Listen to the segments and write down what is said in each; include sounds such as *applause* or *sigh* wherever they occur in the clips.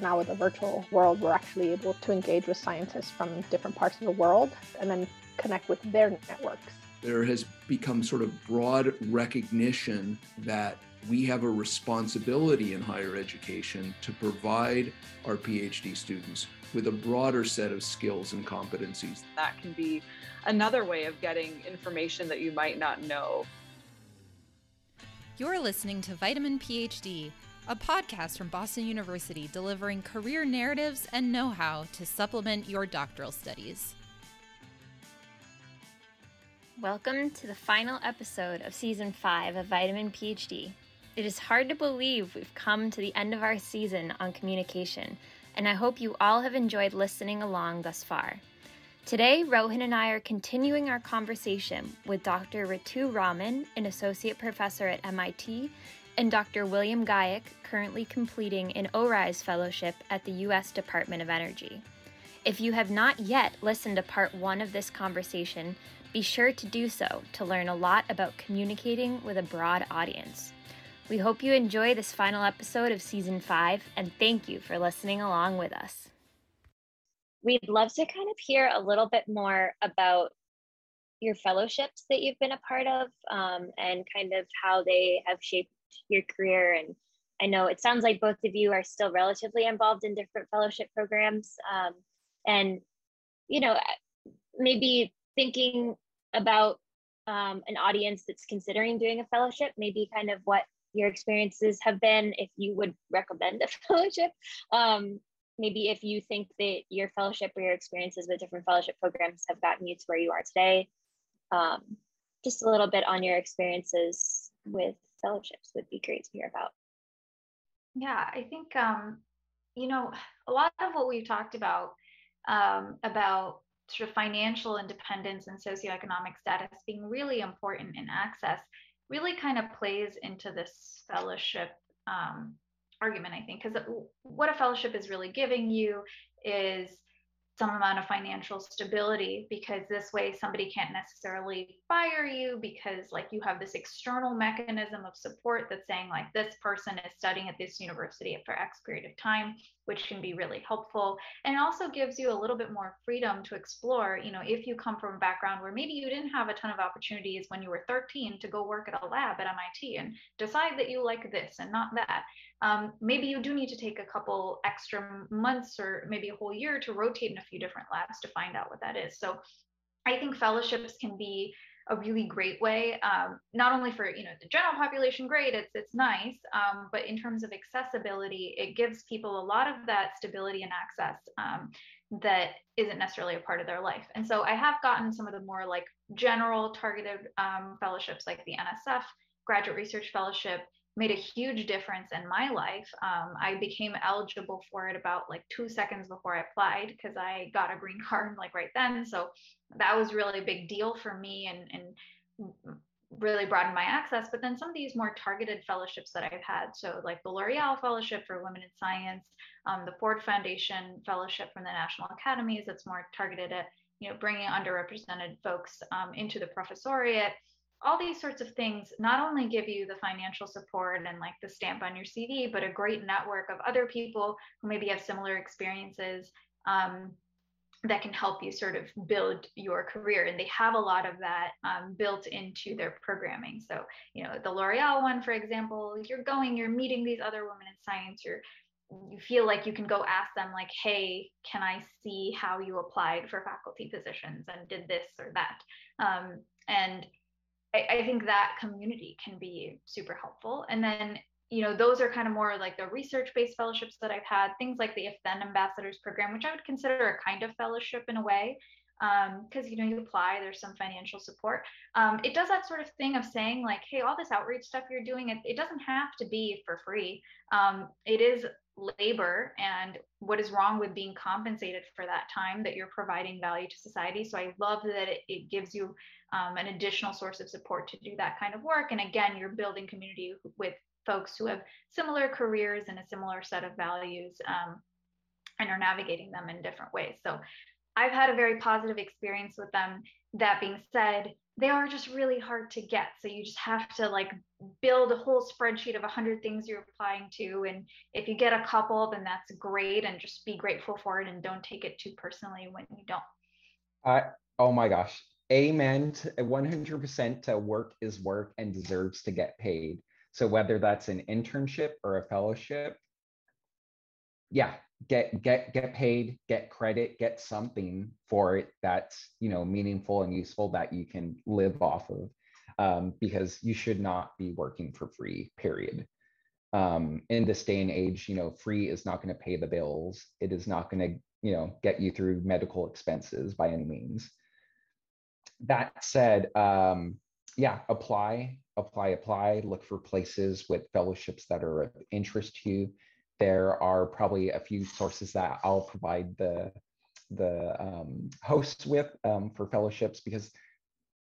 Now, with the virtual world, we're actually able to engage with scientists from different parts of the world and then connect with their networks. There has become sort of broad recognition that we have a responsibility in higher education to provide our PhD students with a broader set of skills and competencies. That can be another way of getting information that you might not know. You're listening to Vitamin PhD, a podcast from Boston University delivering career narratives and know how to supplement your doctoral studies. Welcome to the final episode of season five of Vitamin PhD. It is hard to believe we've come to the end of our season on communication, and I hope you all have enjoyed listening along thus far. Today, Rohin and I are continuing our conversation with Dr. Ritu Raman, an associate professor at MIT, and Dr. William Gaieck, currently completing an ORISE fellowship at the U.S. Department of Energy. If you have not yet listened to part one of this conversation, be sure to do so to learn a lot about communicating with a broad audience. We hope you enjoy this final episode of season five, and thank you for listening along with us. We'd love to kind of hear a little bit more about your fellowships that you've been a part of um, and kind of how they have shaped your career. And I know it sounds like both of you are still relatively involved in different fellowship programs. Um, and, you know, maybe thinking about um, an audience that's considering doing a fellowship, maybe kind of what your experiences have been, if you would recommend a *laughs* fellowship. Um, maybe if you think that your fellowship or your experiences with different fellowship programs have gotten you to where you are today. Um, just a little bit on your experiences with fellowships would be great to hear about. Yeah, I think, um, you know, a lot of what we've talked about, um, about sort of financial independence and socioeconomic status being really important in access really kind of plays into this fellowship um, argument, I think, because what a fellowship is really giving you is some amount of financial stability because this way somebody can't necessarily fire you because like you have this external mechanism of support that's saying like this person is studying at this university for x period of time which can be really helpful. And also gives you a little bit more freedom to explore you know if you come from a background where maybe you didn't have a ton of opportunities when you were 13 to go work at a lab at mit and decide that you like this and not that um, maybe you do need to take a couple extra months or maybe a whole year to rotate in a few different labs to find out what that is. So I think fellowships can be a really great way, um, not only for you know the general population, great, it's it's nice, um, but in terms of accessibility, it gives people a lot of that stability and access um, that isn't necessarily a part of their life. And so I have gotten some of the more like general targeted um, fellowships, like the NSF Graduate Research Fellowship, made a huge difference in my life. Um, I became eligible for it about like two seconds before I applied because I got a green *laughs* card like right then. So that was really a big deal for me and, and really broadened my access. But then some of these more targeted fellowships that I've had, so like the L'Oreal Fellowship for Women in Science, um, the Ford Foundation Fellowship from the National Academies, that's more targeted at you know bringing underrepresented folks um, into the professoriate all these sorts of things not only give you the financial support and like the stamp on your CV, but a great network of other people who maybe have similar experiences um, that can help you sort of build your career. And they have a lot of that um, built into their programming. So, you know, the L'Oreal one, for example, you're going, you're meeting these other women in science, you're you feel like you can go ask them like hey can i see how you applied for faculty positions and did this or that um, and I, I think that community can be super helpful. And then you know those are kind of more like the research based fellowships that i've had things like the if then ambassadors program which i would consider a kind of fellowship in a way because um, you know you apply there's some financial support. Um, it does that sort of thing of saying like hey all this outreach stuff you're doing it, it doesn't have to be for free. Um, it is labor and what is wrong with being compensated for that time that you're providing value to society? So i love that it, it gives you um, an additional source of support to do that kind of work. And again, you're building community with folks who have similar careers and a similar set of values um, and are navigating them in different ways. So I've had a very positive experience with them. That being said, they are just really hard to get. So you just have to like build a whole spreadsheet of 100 things you're applying to. And if you get a couple, then that's great. And just be grateful for it and don't take it too personally when you don't. Uh, oh my gosh. Amen. 100% to work is work and deserves to get paid. So whether that's an internship or a fellowship, yeah, get get get paid get credit get something for it that's you know meaningful and useful that you can live off of um, because you should not be working for free period um, in this day and age you know free is not going to pay the bills it is not going to you know get you through medical expenses by any means that said um, yeah apply apply apply look for places with fellowships that are of interest to you there are probably a few sources that I'll provide the the um, hosts with um, for fellowships because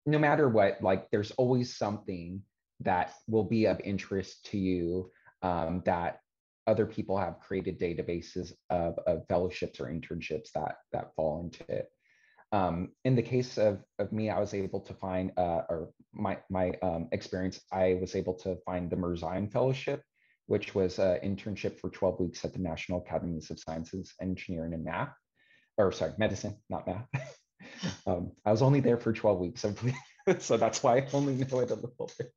no matter what, like there's always something that will be of interest to you um, that other people have created databases of, of fellowships or internships that that fall into it. Um, in the case of, of me, I was able to find, uh, or my, my um, experience, I was able to find the Mirzayan Fellowship, which was an internship for 12 weeks at the National Academies of Sciences, Engineering, and Math, or sorry, medicine, not math. *laughs* um, I was only there for 12 weeks, so *laughs* that's why I only know it a little bit.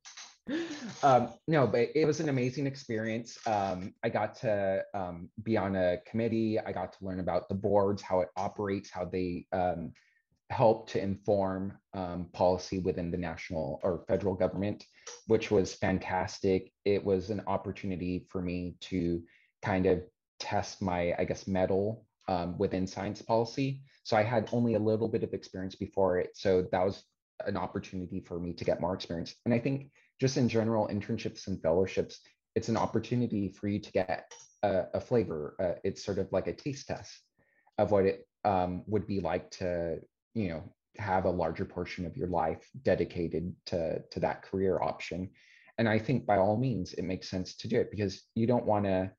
Um, no, but it was an amazing experience. Um, I got to um, be on a committee. I got to learn about the boards, how it operates, how they um, help to inform um, policy within the national or federal government, which was fantastic. It was an opportunity for me to kind of test my, I guess, mettle um, within science policy. So I had only a little bit of experience before it. So that was an opportunity for me to get more experience. And I think just in general, internships and fellowships, it's an opportunity for you to get a, a flavor. Uh, it's sort of like a taste test of what it um, would be like to you know have a larger portion of your life dedicated to to that career option and i think by all means it makes sense to do it because you don't want to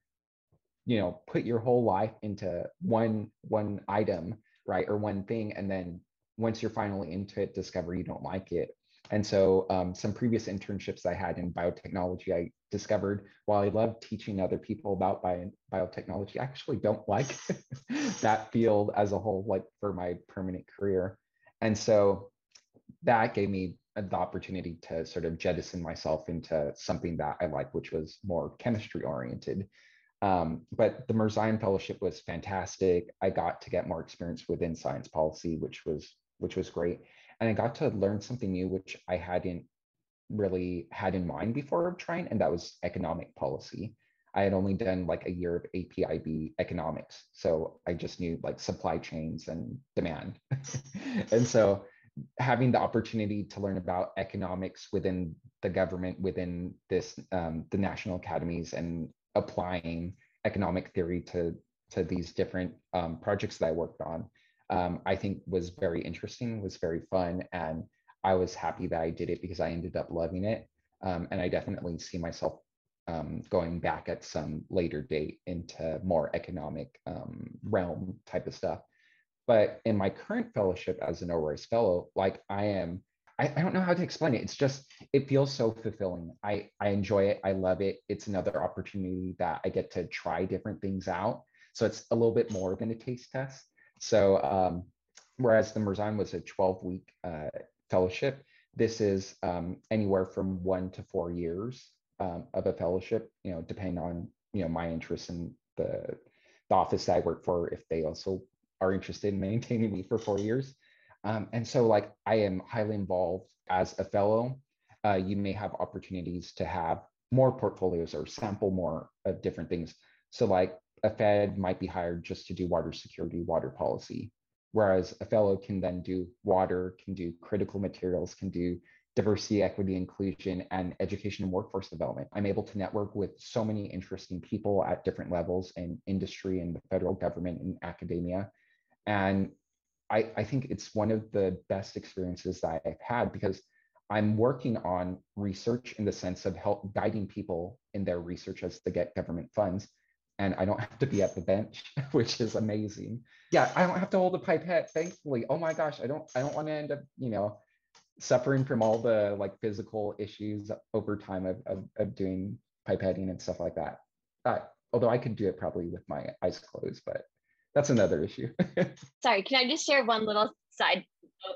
you know put your whole life into one one item right or one thing and then once you're finally into it discover you don't like it and so um, some previous internships i had in biotechnology i discovered while i love teaching other people about bio, biotechnology i actually don't like *laughs* that field as a whole like for my permanent career. And so that gave me the opportunity to sort of jettison myself into something that i like which was more chemistry oriented. Um, but the Mirzayan Fellowship was fantastic. I got to get more experience within science policy, which was which was great, and I got to learn something new, which I hadn't really had in mind before trying, and that was economic policy. I had only done like a year of APIB economics. So I just knew like supply chains and demand. *laughs* and so having the opportunity to learn about economics within the government, within this, um, the national academies and applying economic theory to, to these different um, projects that I worked on, um, I think was very interesting, was very fun. And I was happy that I did it because I ended up loving it. Um, and I definitely see myself um, going back at some later date into more economic um, realm type of stuff. But in my current fellowship as an ORISE fellow, like I am, I, I, don't know how to explain it. It's just, it feels so fulfilling. I, I enjoy it. I love it. It's another opportunity that I get to try different things out. So it's a little bit more than a taste test. So um, whereas the Mirzayan was a 12 week uh, fellowship, this is um, anywhere from one to four years um, of a fellowship, you know, depending on, you know, my interest in the, the office that I work for, if they also are interested in *laughs* maintaining me for four years. Um, and so like I am highly involved as a fellow. Uh, you may have opportunities to have more portfolios or sample more of different things. So like a Fed might be hired just to do water security, water policy, whereas a fellow can then do water, can do critical materials, can do diversity, equity, inclusion, and education and workforce development. I'm able to network with so many interesting people at different levels in industry and the federal government and academia. And I, I think it's one of the best experiences that I've had because I'm working on research in the sense of help guiding people in their research as to get government funds. And I don't have to be at the bench, *laughs* which is amazing. Yeah, I don't have to hold a pipette, thankfully. Oh my gosh, I don't I don't want to end up, you know, suffering from all the like physical issues over time of, of, of doing pipetting and stuff like that. Uh, although I could do it probably with my eyes closed, but that's another issue. *laughs* Sorry, can I just share one little side note?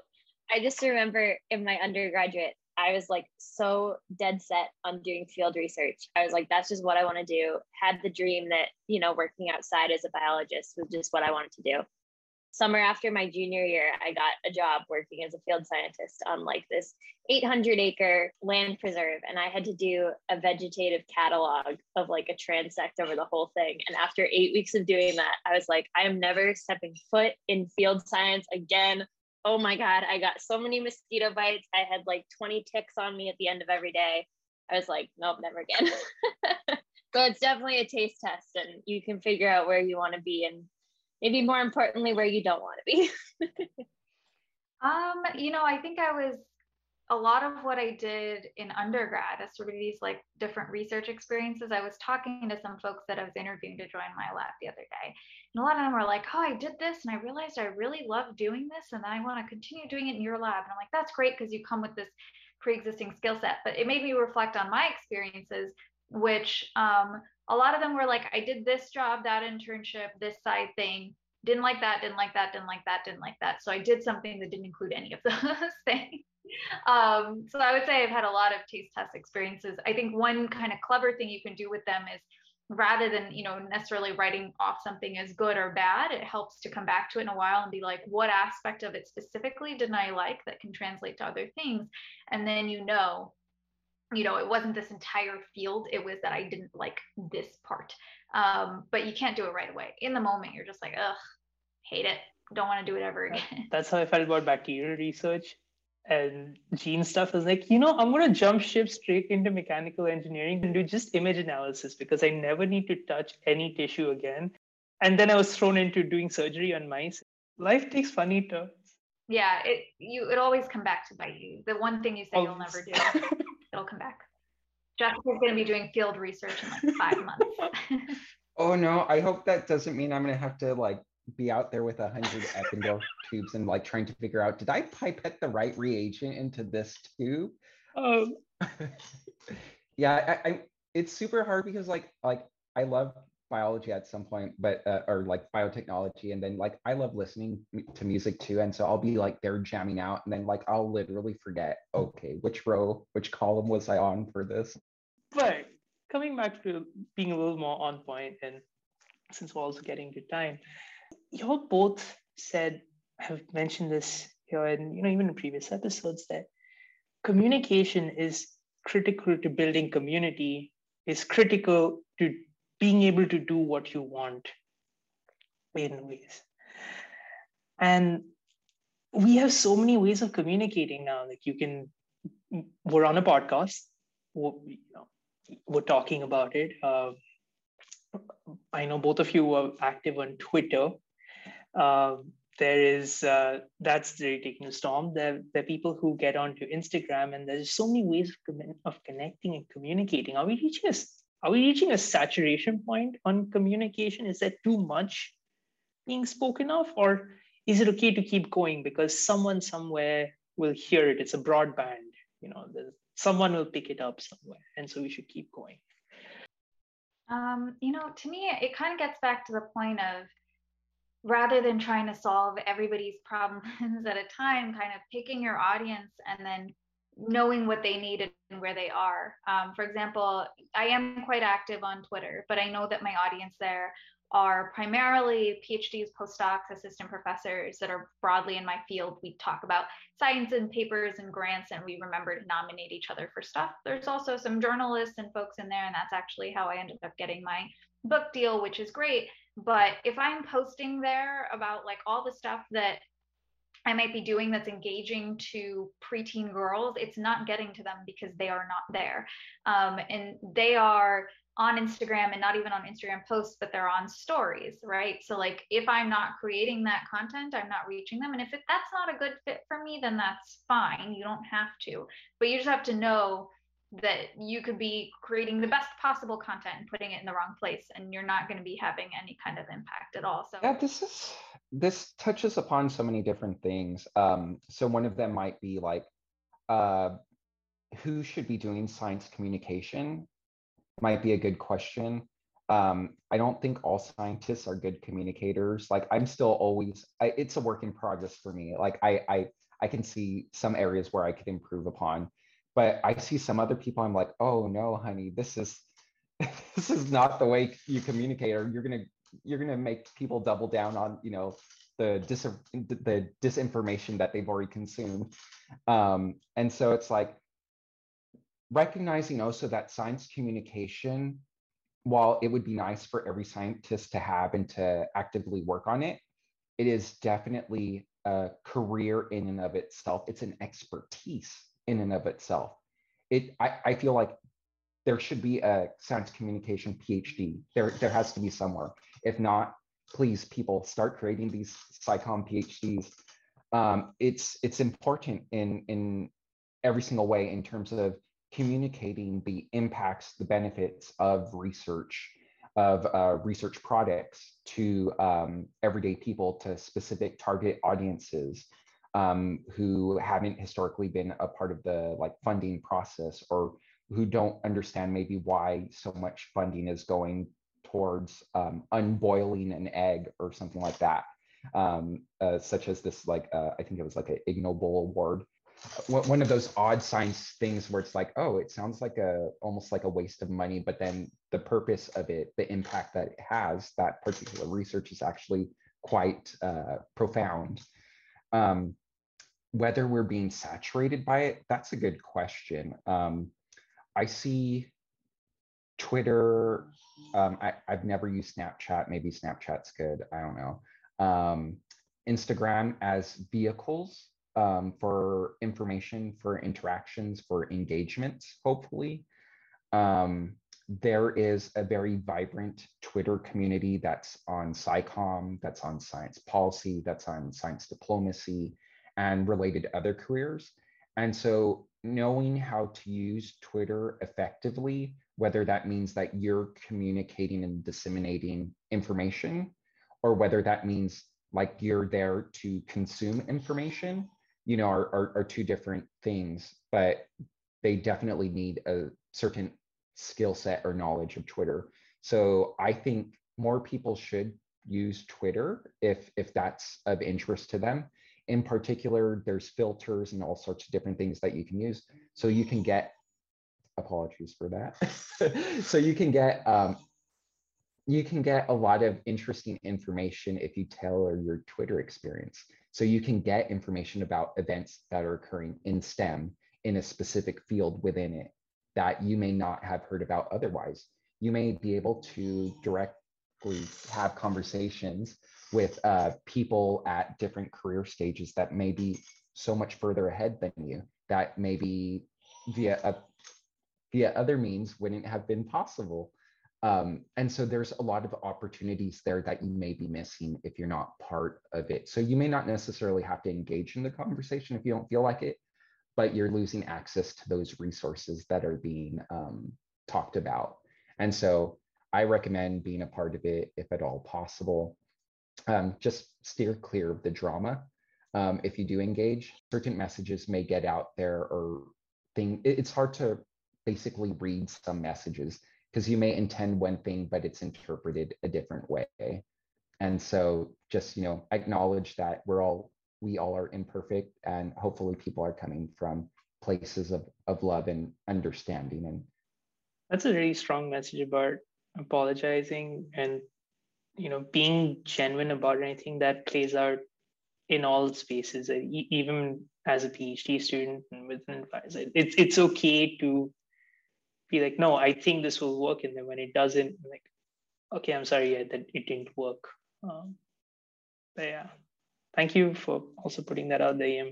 I just remember in my undergraduate, I was like so dead set on doing field research. I was like, that's just what I want to do. Had the dream that, you know, working outside as a biologist was just what I wanted to do. Summer after my junior year, I got a job working as a field scientist on like this 800 acre land preserve. And I had to do a vegetative catalog of like a transect over the whole thing. And after eight weeks of doing that, I was like, I am never stepping foot in field science again oh my God, I got so many mosquito bites. I had like 20 ticks on me at the end of every day. I was like, nope, never again. *laughs* so it's definitely a taste test and you can figure out where you want to be and maybe more importantly, where you don't want to be. *laughs* um, you know, I think I was a lot of what I did in undergrad as sort of these like different research experiences. I was talking to some folks that I was interviewing to join my lab the other day. And a lot of them were like, oh, I did this and I realized I really love doing this and I want to continue doing it in your lab. And I'm like, that's great because you come with this pre-existing skill set. But it made me reflect on my experiences, which um, a lot of them were like, I did this job, that internship, this side thing, didn't like that, didn't like that, didn't like that, didn't like that. So I did something that didn't include any of *laughs* those things um, so I would say I've had a lot of taste test experiences. I think one kind of clever thing you can do with them is rather than you know necessarily writing off something as good or bad it helps to come back to it in a while and be like what aspect of it specifically didn't i like that can translate to other things? And then you know you know it wasn't this entire field it was that i didn't like this part. Um, but you can't do it right away. In the moment you're just like ugh hate it. Don't want to do it ever again. That's how i felt about bacterial research and gene stuff, I was like, you know, I'm going to jump ship straight into mechanical engineering and do just image analysis because I never need to touch any tissue again. And then I was thrown into doing surgery on mice. Life takes funny turns. Yeah, it you it always come back to bite you. The one thing you say you'll never do, *laughs* it'll come back. Jessica's going to be doing field research in like five months. *laughs* oh no, I hope that doesn't mean I'm going to have to like be out there with a hundred Eppendorf tubes and like trying to figure out did I pipette the right reagent into this tube? Um. *laughs* yeah, I, I, it's super hard because like like I love biology at some point, but uh, or like biotechnology, and then like I love listening to music too, and so I'll be like there jamming out, and then like I'll literally forget okay which row, which column was I on for this. But coming back to being a little more on point, and since we're also getting to time, you all both said have mentioned this here and you know even in previous episodes that communication is critical to building community is critical to being able to do what you want in ways. And we have so many ways of communicating now. Like you can we're on a podcast. We're, you know, we're talking about it. Uh, I know both of you are active on Twitter. Um, there is uh, that's really taking a storm. There, there are people who get onto Instagram, and there's so many ways of, of connecting and communicating. Are we reaching a are we reaching a saturation point on communication? Is there too much being spoken of, or is it okay to keep going because someone somewhere will hear it? It's a broadband, you know. Someone will pick it up somewhere, and so we should keep going. Um, you know, to me, it kind of gets back to the point of rather than trying to solve everybody's *laughs* problems at a time, kind of picking your audience and then knowing what they need and where they are. Um, for example, I am quite active on Twitter, but I know that my audience there are primarily PhDs, postdocs, assistant professors that are broadly in my field. We talk about science and papers and grants, and we remember to nominate each other for stuff. There's also some journalists and folks in there, and that's actually how I ended up getting my book deal, which is great. But if I'm posting there about like all the stuff that I might be doing that's engaging to preteen girls, it's not getting to them because they are not there. Um, and they are on Instagram and not even on Instagram posts, but they're on stories, right? So like if I'm not creating that content, I'm not reaching them. And if it, that's not a good fit for me, then that's fine. You don't have to, but you just have to know that you could be creating the best possible content and putting it in the wrong place and you're not going to be having any kind of impact at all so yeah this is this touches upon so many different things um so one of them might be like uh who should be doing science communication might be a good question um, I don't think all scientists are good communicators. Like I'm still always, I, it's a work in progress for me. Like I, I, I can see some areas where I could improve upon, but I see some other people. I'm like, oh no, honey, this is, *laughs* this is not the way you communicate, or you're gonna, you're gonna make people double down on, you know, the dis, the disinformation that they've already consumed. Um, and so it's like recognizing also that science communication while it would be nice for every scientist to have and to actively work on it, it is definitely a career in and of itself. It's an expertise in and of itself. It I, I feel like there should be a science communication PhD. There, there has to be somewhere. If not, please, people start creating these SciComm PhDs. Um, it's it's important in in every single way in terms of communicating the impacts, the benefits of research, of uh, research products to um, everyday people, to specific target audiences um, who haven't historically been a part of the like funding process or who don't understand maybe why so much funding is going towards um, unboiling an egg or something like that. Um, uh, such as this, like uh, I think it was like an Ig Nobel award one of those odd science things where it's like, oh, it sounds like a almost like a waste of money, but then the purpose of it, the impact that it has, that particular research is actually quite uh, profound. Um, whether we're being saturated by it, that's a good question. Um, I see Twitter. Um, I, have never used Snapchat. Maybe Snapchat's good. I don't know. Um, Instagram as vehicles um, for information, for interactions, for engagements, hopefully. Um, there is a very vibrant Twitter community that's on SciComm, that's on science policy, that's on science diplomacy, and related other careers. And so, knowing how to use Twitter effectively, whether that means that you're communicating and disseminating information, or whether that means like you're there to consume information, you know, are, are, are two different things, but they definitely need a certain skill set or knowledge of Twitter. So I think more people should use Twitter if if that's of interest to them. In particular, there's filters and all sorts of different things that you can use. So you can get apologies for that. *laughs* so you can get um, you can get a lot of interesting information if you tailor your Twitter experience. So you can get information about events that are occurring in STEM in a specific field within it that you may not have heard about otherwise. You may be able to directly have conversations with uh, people at different career stages that may be so much further ahead than you that maybe via a, via other means wouldn't have been possible. Um, and so there's a lot of opportunities there that you may be missing if you're not part of it. So you may not necessarily have to engage in the conversation if you don't feel like it, but you're losing access to those resources that are being um, talked about. And so I recommend being a part of it if at all possible. Um, just steer clear of the drama. Um, if you do engage, certain messages may get out there or thing. It's hard to basically read some messages because you may intend one thing, but it's interpreted a different way. And so just, you know, acknowledge that we're all, we all are imperfect and hopefully people are coming from places of, of love and understanding. And that's a really strong message about apologizing and, you know, being genuine about anything that plays out in all spaces, even as a PhD student and with an advisor. It's, it's okay to be like, no, I think this will work. And then when it doesn't, like, okay, I'm sorry, yeah, that it didn't work. Um, but yeah, thank you for also putting that out there.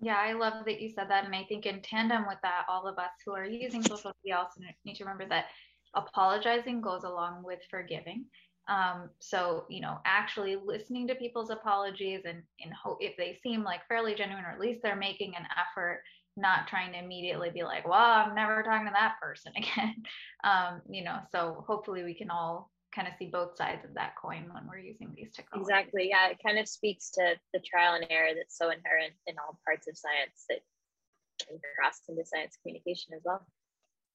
Yeah, I love that you said that. And I think in tandem with that, all of us who are using social media also need to remember that apologizing goes along with forgiving. Um, so, you know, actually listening to people's apologies and in hope if they seem like fairly genuine, or at least they're making an effort not trying to immediately be like, well, I'm never talking to that person *laughs* again. um, you know, so hopefully we can all kind of see both sides of that coin when we're using these technologies. Exactly. Yeah. It kind of speaks to the trial and error that's so inherent in all parts of science that can cross into science communication as well.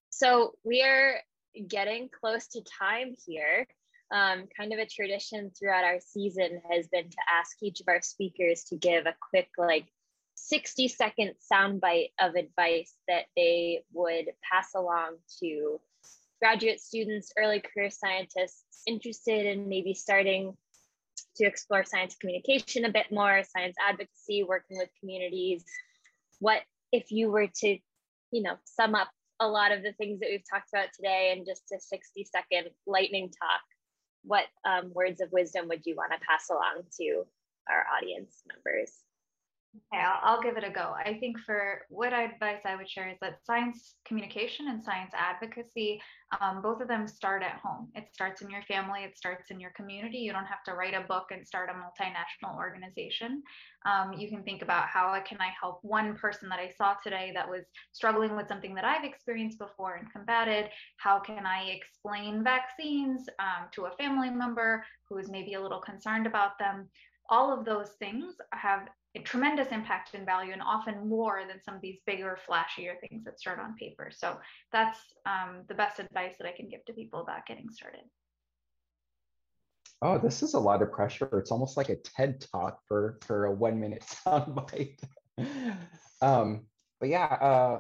So we are getting close to time here. Um, kind of a tradition throughout our season has been to ask each of our speakers to give a quick, like 60 second soundbite of advice that they would pass along to graduate students, early career scientists interested in maybe starting to explore science communication a bit more, science advocacy, working with communities. What if you were to, you know, sum up a lot of the things that we've talked about today in just a 60 second lightning talk? What um, words of wisdom would you want to pass along to our audience members? Okay, I'll, I'll, give it a go. I think for what advice I would share is that science communication and science advocacy, um, both of them start at home. It starts in your family, it starts in your community. You don't have to write a book and start a multinational organization. Um, you can think about how can I help one person that I saw today that was struggling with something that I've experienced before and combated. How can I explain vaccines um, to a family member who is maybe a little concerned about them? all of those things have a tremendous impact and value and often more than some of these bigger flashier things that start on paper. So that's um, the best advice that i can give to people about getting started. Oh this is a lot of pressure. It's almost like a ted talk for for a one minute *laughs* soundbite. Um but yeah uh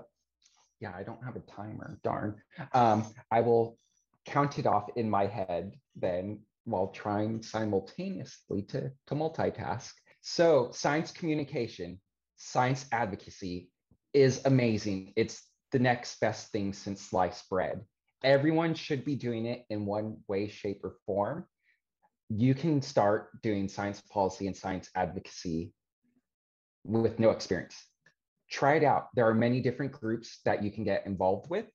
yeah i don't have a timer darn. Um i will count it off in my head then while trying simultaneously to to multitask so science communication, science advocacy is amazing. It's the next best thing since sliced bread. Everyone should be doing it in one way, shape, or form. You can start doing science policy and science advocacy with no experience. Try it out. There are many different groups that you can get involved with.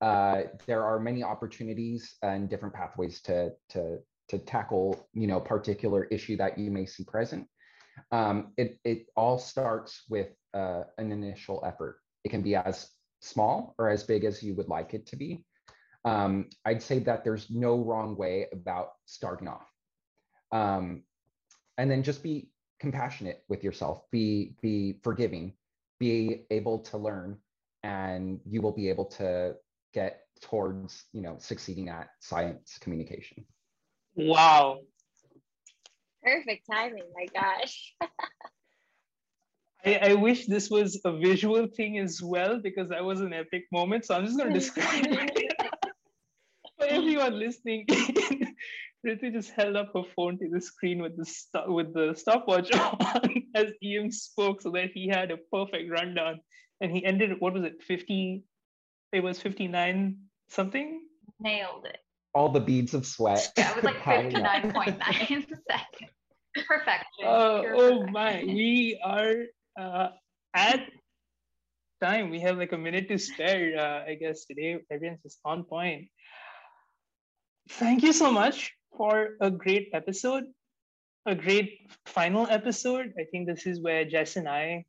Uh, there are many opportunities and different pathways to, to, to tackle, you know, particular issue that you may see present. Um, it, it all starts with uh, an initial effort. It can be as small or as big as you would like it to be. Um, I'd say that there's no wrong way about starting off. Um, and then just be compassionate with yourself, be, be forgiving, be able to learn, and you will be able to get towards, you know, succeeding at science communication. Wow, Perfect timing, my gosh. I, I, wish this was a visual thing as well because that was an epic moment. So I'm just going to describe it *laughs* for everyone listening. *laughs* Ritu just held up her phone to the screen with the st- with the stopwatch *laughs* on as Ian spoke, so that he had a perfect rundown. And he ended. What was it? Fifty. It was fifty nine something. Nailed it all the beads of sweat. Yeah, it was like *laughs* 59.9 *laughs* seconds. Perfection. Uh, oh my, we are uh, at time. We have like a minute to spare. Uh, I guess today everyone's just on point. Thank you so much for a great episode, a great final episode. I think this is where Jess and I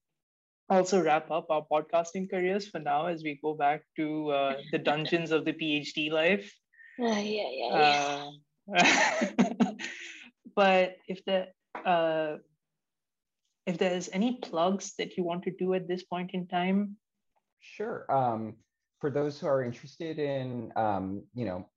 also wrap up our podcasting careers for now as we go back to uh, the *laughs* dungeons of the PhD life. Uh, yeah, yeah, yeah. Uh, *laughs* but if the uh, if there's any plugs that you want to do at this point in time, sure. Um, for those who are interested in, um, you know,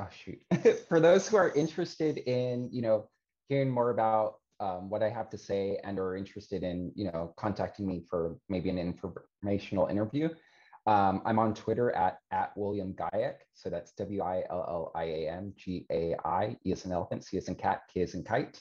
oh shoot, *laughs* for those who are interested in, you know, hearing more about um, what I have to say and are interested in, you know, contacting me for maybe an informational interview, um, I'm on Twitter at, at William Gaieck. So that's W I L L I A M G A I, E as an elephant, C as in cat, K as in kite.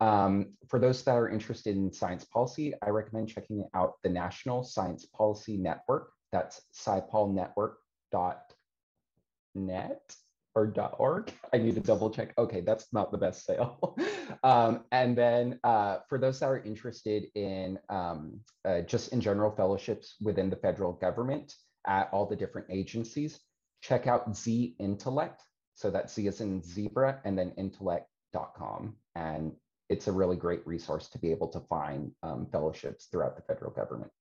Um, for those that are interested in science policy, I recommend checking out the National Science Policy Network. That's scipolnetwork.net or .org. I need to double check. Okay, that's not the best sale. *laughs* um, and then uh, for those that are interested in um, uh, just in general fellowships within the federal government at all the different agencies, check out Z Intellect. So that Z is in zebra and then intellect.com. And it's a really great resource to be able to find um, fellowships throughout the federal government.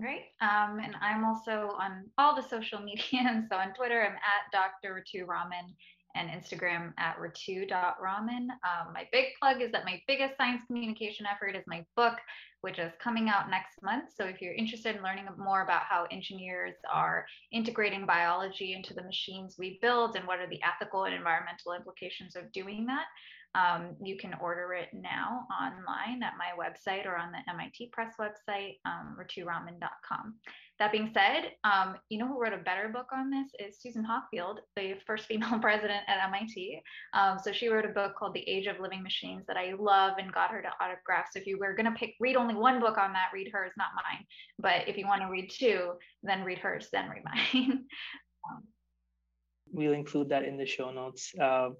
Right. Um, and I'm also on all the social *laughs* media. so on Twitter, I'm at Dr. Ritu Raman and Instagram at ritu.raman. Um, my big plug is that my biggest science communication effort is my book, which is coming out next month. So if you're interested in learning more about how engineers are integrating biology into the machines we build and what are the ethical and environmental implications of doing that, um, you can order it now online at my website or on the MIT Press website, um, rituraman.com. That being said, um, you know who wrote a better book on this is Susan Hockfield, the first female *laughs* president at MIT. Um, so she wrote a book called The Age of Living Machines that I love and got her to autograph. So if you were going to pick, read only one book on that, read hers, not mine. But if you want to read two, then read hers, then read *laughs* mine. we'll include that in the show notes. Uh,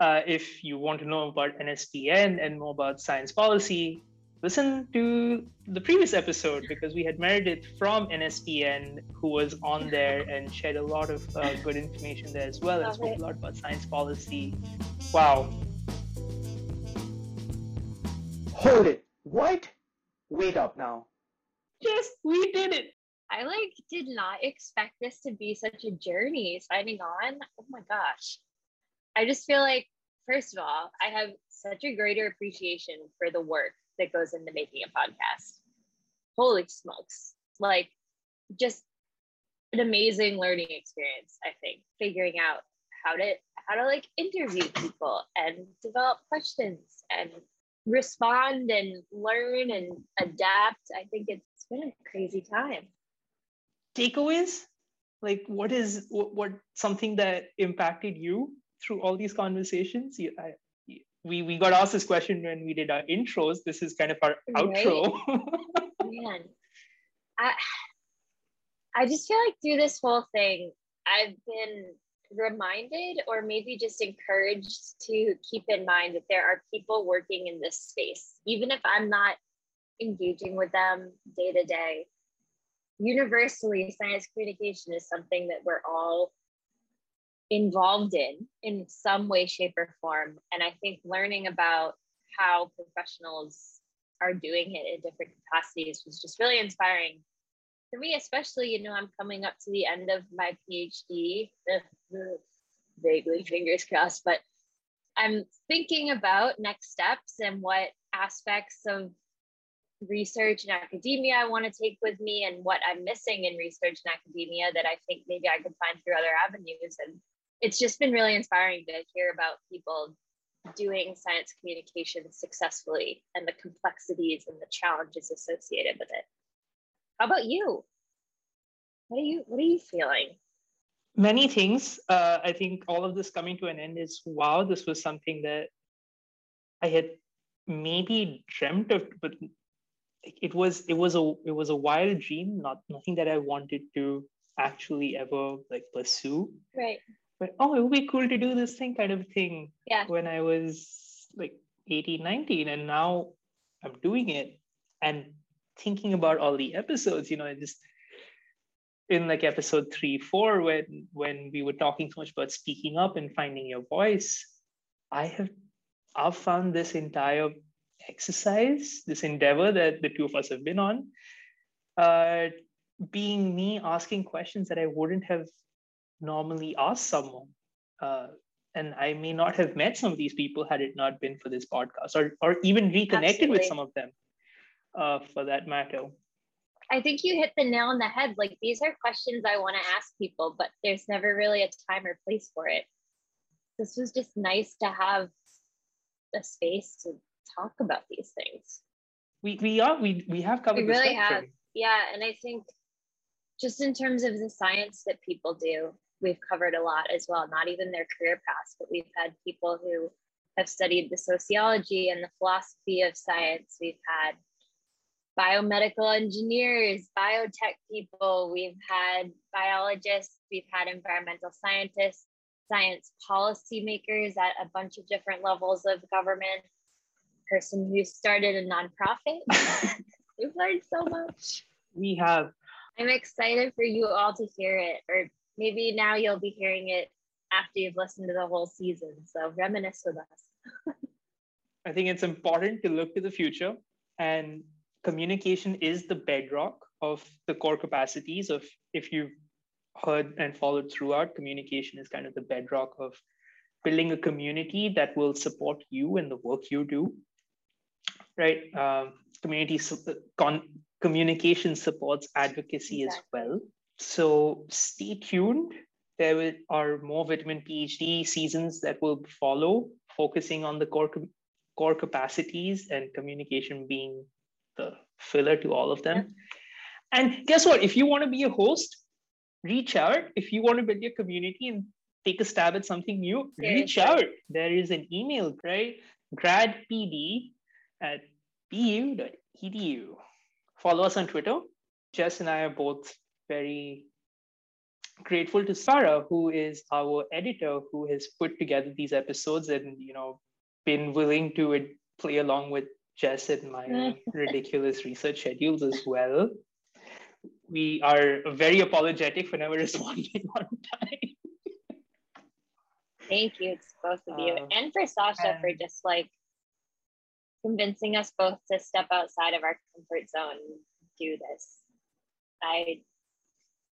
uh, if you want to know about NSPN and more about science policy, listen to the previous episode because we had Meredith from NSPN who was on there and shared a lot of uh, good information there as well and spoke a lot about science policy. Wow. Hold it. What? Wait up now. Yes, we did it. I like did not expect this to be such a journey signing on. Oh my gosh. I just feel like, first of all, I have such a greater appreciation for the work that goes into making a podcast. Holy smokes. Like, just an amazing learning experience, I think, figuring out how to how to like interview people and develop questions and respond and learn and adapt. I think it's been a crazy time. Takeaways? Like what is what, what something that impacted you through all these conversations? You, I, we we got asked this question when we did our intros. This is kind of our right? outro. *laughs* Man, I I just feel like through this whole thing, I've been reminded or maybe just encouraged to keep in mind that there are people working in this space, even if I'm not engaging with them day to day. Universally, science communication is something that we're all involved in in some way shape or form and i think learning about how professionals are doing it in different capacities was just really inspiring for me especially you know i'm coming up to the end of my phd vaguely fingers crossed but i'm thinking about next steps and what aspects of research and academia I want to take with me and what I'm missing in research and academia that I think maybe I could find through other avenues. And it's just been really inspiring to hear about people doing science communication successfully and the complexities and the challenges associated with it. How about you? What are you what are you feeling? Many things. Uh, I think all of this coming to an end is wow, this was something that I had maybe dreamt of, but it was it was a it was a wild dream, not nothing that I wanted to actually ever like pursue. Right but oh it would be cool to do this thing kind of thing yeah. when i was like 18 19 and now i'm doing it and thinking about all the episodes you know just in like episode three four when when we were talking so much about speaking up and finding your voice i have i've found this entire exercise this endeavor that the two of us have been on uh being me asking questions that i wouldn't have normally ask someone. Uh, and I may not have met some of these people had it not been for this podcast, or or even reconnected Absolutely. with some of them, uh, for that matter. I think you hit the nail on the head. Like these are questions I want to ask people, but there's never really a time or place for it. This was just nice to have a space to talk about these things. We we are we we have covered. We really have, yeah. And I think just in terms of the science that people do, we've covered a lot as well, not even their career paths, but we've had people who have studied the sociology and the philosophy of science. We've had biomedical engineers, biotech people, we've had biologists, we've had environmental scientists, science policymakers at a bunch of different levels of government, person who started a nonprofit. *laughs* we've learned so much. We have. I'm excited for you all to hear it or maybe now you'll be hearing it after you've listened to the whole season. So reminisce with us. I think it's important to look to the future, and communication is the bedrock of the core capacities of if you've heard and followed throughout, communication is kind of the bedrock of building a community that will support you in the work you do. Right? Um, community con- communication supports advocacy exactly. as well. So stay tuned. There will, are more vitamin PhD seasons that will follow, focusing on the core core capacities and communication being the filler to all of them. Yeah. And guess what? If you want to be a host, reach out. If you want to build your community and take a stab at something new, reach out. There is an email, right? gradpd at bu.edu. Follow us on Twitter. Jess and I are both very grateful to Sarah, who is our editor, who has put together these episodes and you know been willing to play along with Jess and my *laughs* ridiculous research schedules as well. We are very apologetic for never *laughs* responding on time. Thank you to both of you, um, and for Sasha and, for just like convincing us both to step outside of our comfort zone and do this. I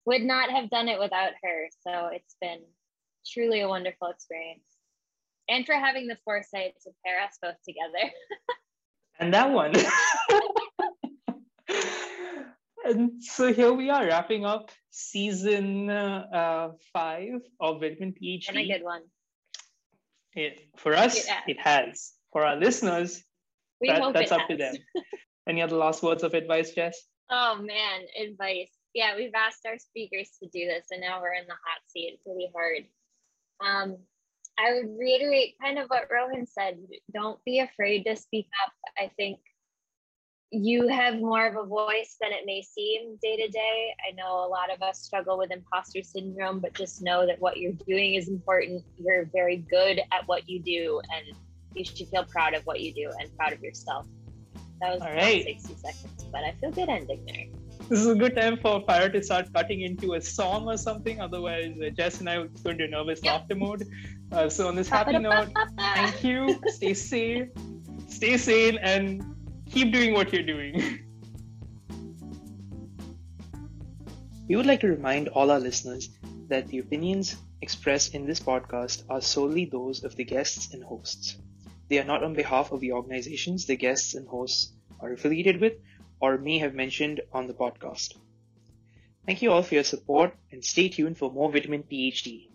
would not have done it without her. So it's been truly a wonderful experience. And for having the foresight to pair us both together. *laughs* and that one. and so here we are wrapping up season uh, five of Vitamin PhD. And a good one. It, for us, yeah. it has. For our listeners, we that, that's up has. to them. *laughs* Any other last words of advice, Jess? Oh man, advice. Yeah, we've asked our speakers to do this, and now we're in the hot seat. It's really hard. Um, I would reiterate kind of what Rohan said. Don't be afraid to speak up. I think you have more of a voice than it may seem day to day. I know a lot of us struggle with imposter syndrome, but just know that what you're doing is important. You're very good at what you do, and you should feel proud of what you do and proud of yourself. That was All right. 60 seconds, but I feel good ending there. This is a good time for Fire to start cutting into a song or something. Otherwise, uh, Jess and I will go into nervous yep. laughter mode. Uh, so, on this happy note, thank you. Stay safe, stay sane, and keep doing what you're doing. We would like to remind all our listeners that the opinions expressed in this podcast are solely those of the guests and hosts. They are not on behalf of the organizations the guests and hosts are affiliated with or may have mentioned on the podcast. Thank you all for your support and stay tuned for more Vitamin PhD.